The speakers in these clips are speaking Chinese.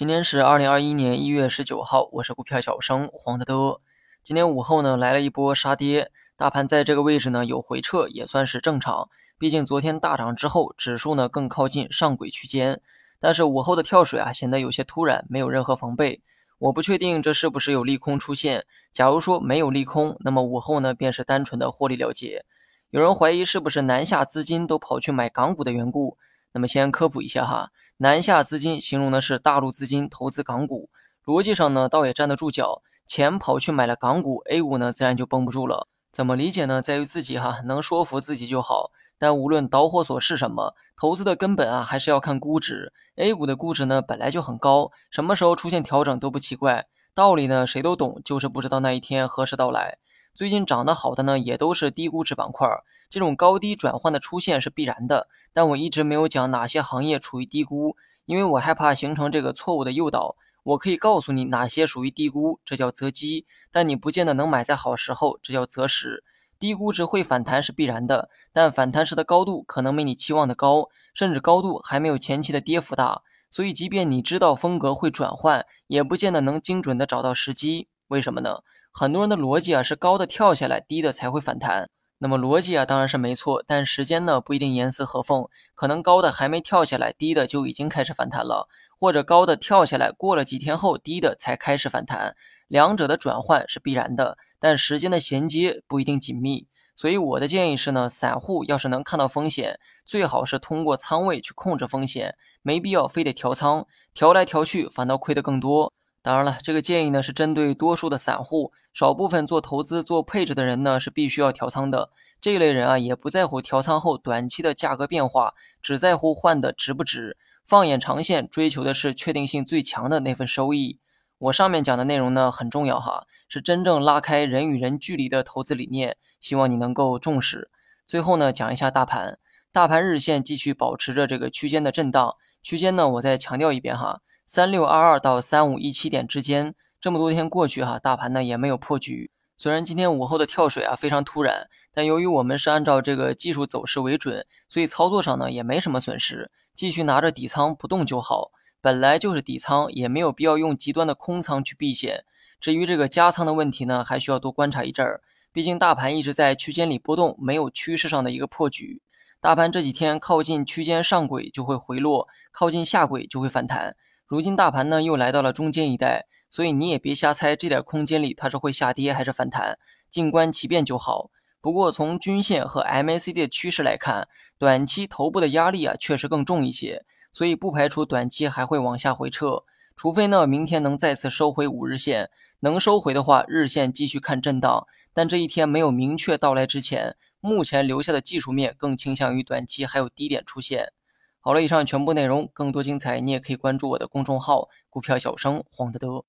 今天是二零二一年一月十九号，我是股票小生黄德德。今天午后呢来了一波杀跌，大盘在这个位置呢有回撤也算是正常，毕竟昨天大涨之后，指数呢更靠近上轨区间。但是午后的跳水啊显得有些突然，没有任何防备。我不确定这是不是有利空出现。假如说没有利空，那么午后呢便是单纯的获利了结。有人怀疑是不是南下资金都跑去买港股的缘故。那么先科普一下哈，南下资金形容的是大陆资金投资港股，逻辑上呢倒也站得住脚，钱跑去买了港股，A 股呢自然就绷不住了。怎么理解呢？在于自己哈，能说服自己就好。但无论导火索是什么，投资的根本啊还是要看估值。A 股的估值呢本来就很高，什么时候出现调整都不奇怪。道理呢谁都懂，就是不知道那一天何时到来。最近涨得好的呢，也都是低估值板块，这种高低转换的出现是必然的。但我一直没有讲哪些行业处于低估，因为我害怕形成这个错误的诱导。我可以告诉你哪些属于低估，这叫择机，但你不见得能买在好时候，这叫择时。低估值会反弹是必然的，但反弹时的高度可能没你期望的高，甚至高度还没有前期的跌幅大。所以，即便你知道风格会转换，也不见得能精准的找到时机。为什么呢？很多人的逻辑啊是高的跳下来，低的才会反弹。那么逻辑啊当然是没错，但时间呢不一定严丝合缝，可能高的还没跳下来，低的就已经开始反弹了，或者高的跳下来，过了几天后，低的才开始反弹。两者的转换是必然的，但时间的衔接不一定紧密。所以我的建议是呢，散户要是能看到风险，最好是通过仓位去控制风险，没必要非得调仓，调来调去反倒亏得更多。当然了，这个建议呢是针对多数的散户，少部分做投资、做配置的人呢是必须要调仓的。这一类人啊，也不在乎调仓后短期的价格变化，只在乎换的值不值。放眼长线，追求的是确定性最强的那份收益。我上面讲的内容呢很重要哈，是真正拉开人与人距离的投资理念，希望你能够重视。最后呢，讲一下大盘，大盘日线继续保持着这个区间的震荡，区间呢我再强调一遍哈。三六二二到三五一七点之间，这么多天过去哈，大盘呢也没有破局。虽然今天午后的跳水啊非常突然，但由于我们是按照这个技术走势为准，所以操作上呢也没什么损失，继续拿着底仓不动就好。本来就是底仓，也没有必要用极端的空仓去避险。至于这个加仓的问题呢，还需要多观察一阵儿。毕竟大盘一直在区间里波动，没有趋势上的一个破局。大盘这几天靠近区间上轨就会回落，靠近下轨就会反弹。如今大盘呢又来到了中间一带，所以你也别瞎猜这点空间里它是会下跌还是反弹，静观其变就好。不过从均线和 MACD 的趋势来看，短期头部的压力啊确实更重一些，所以不排除短期还会往下回撤，除非呢明天能再次收回五日线，能收回的话，日线继续看震荡。但这一天没有明确到来之前，目前留下的技术面更倾向于短期还有低点出现。好了，以上全部内容，更多精彩你也可以关注我的公众号“股票小生黄德德”。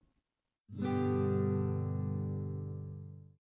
Mm-hmm.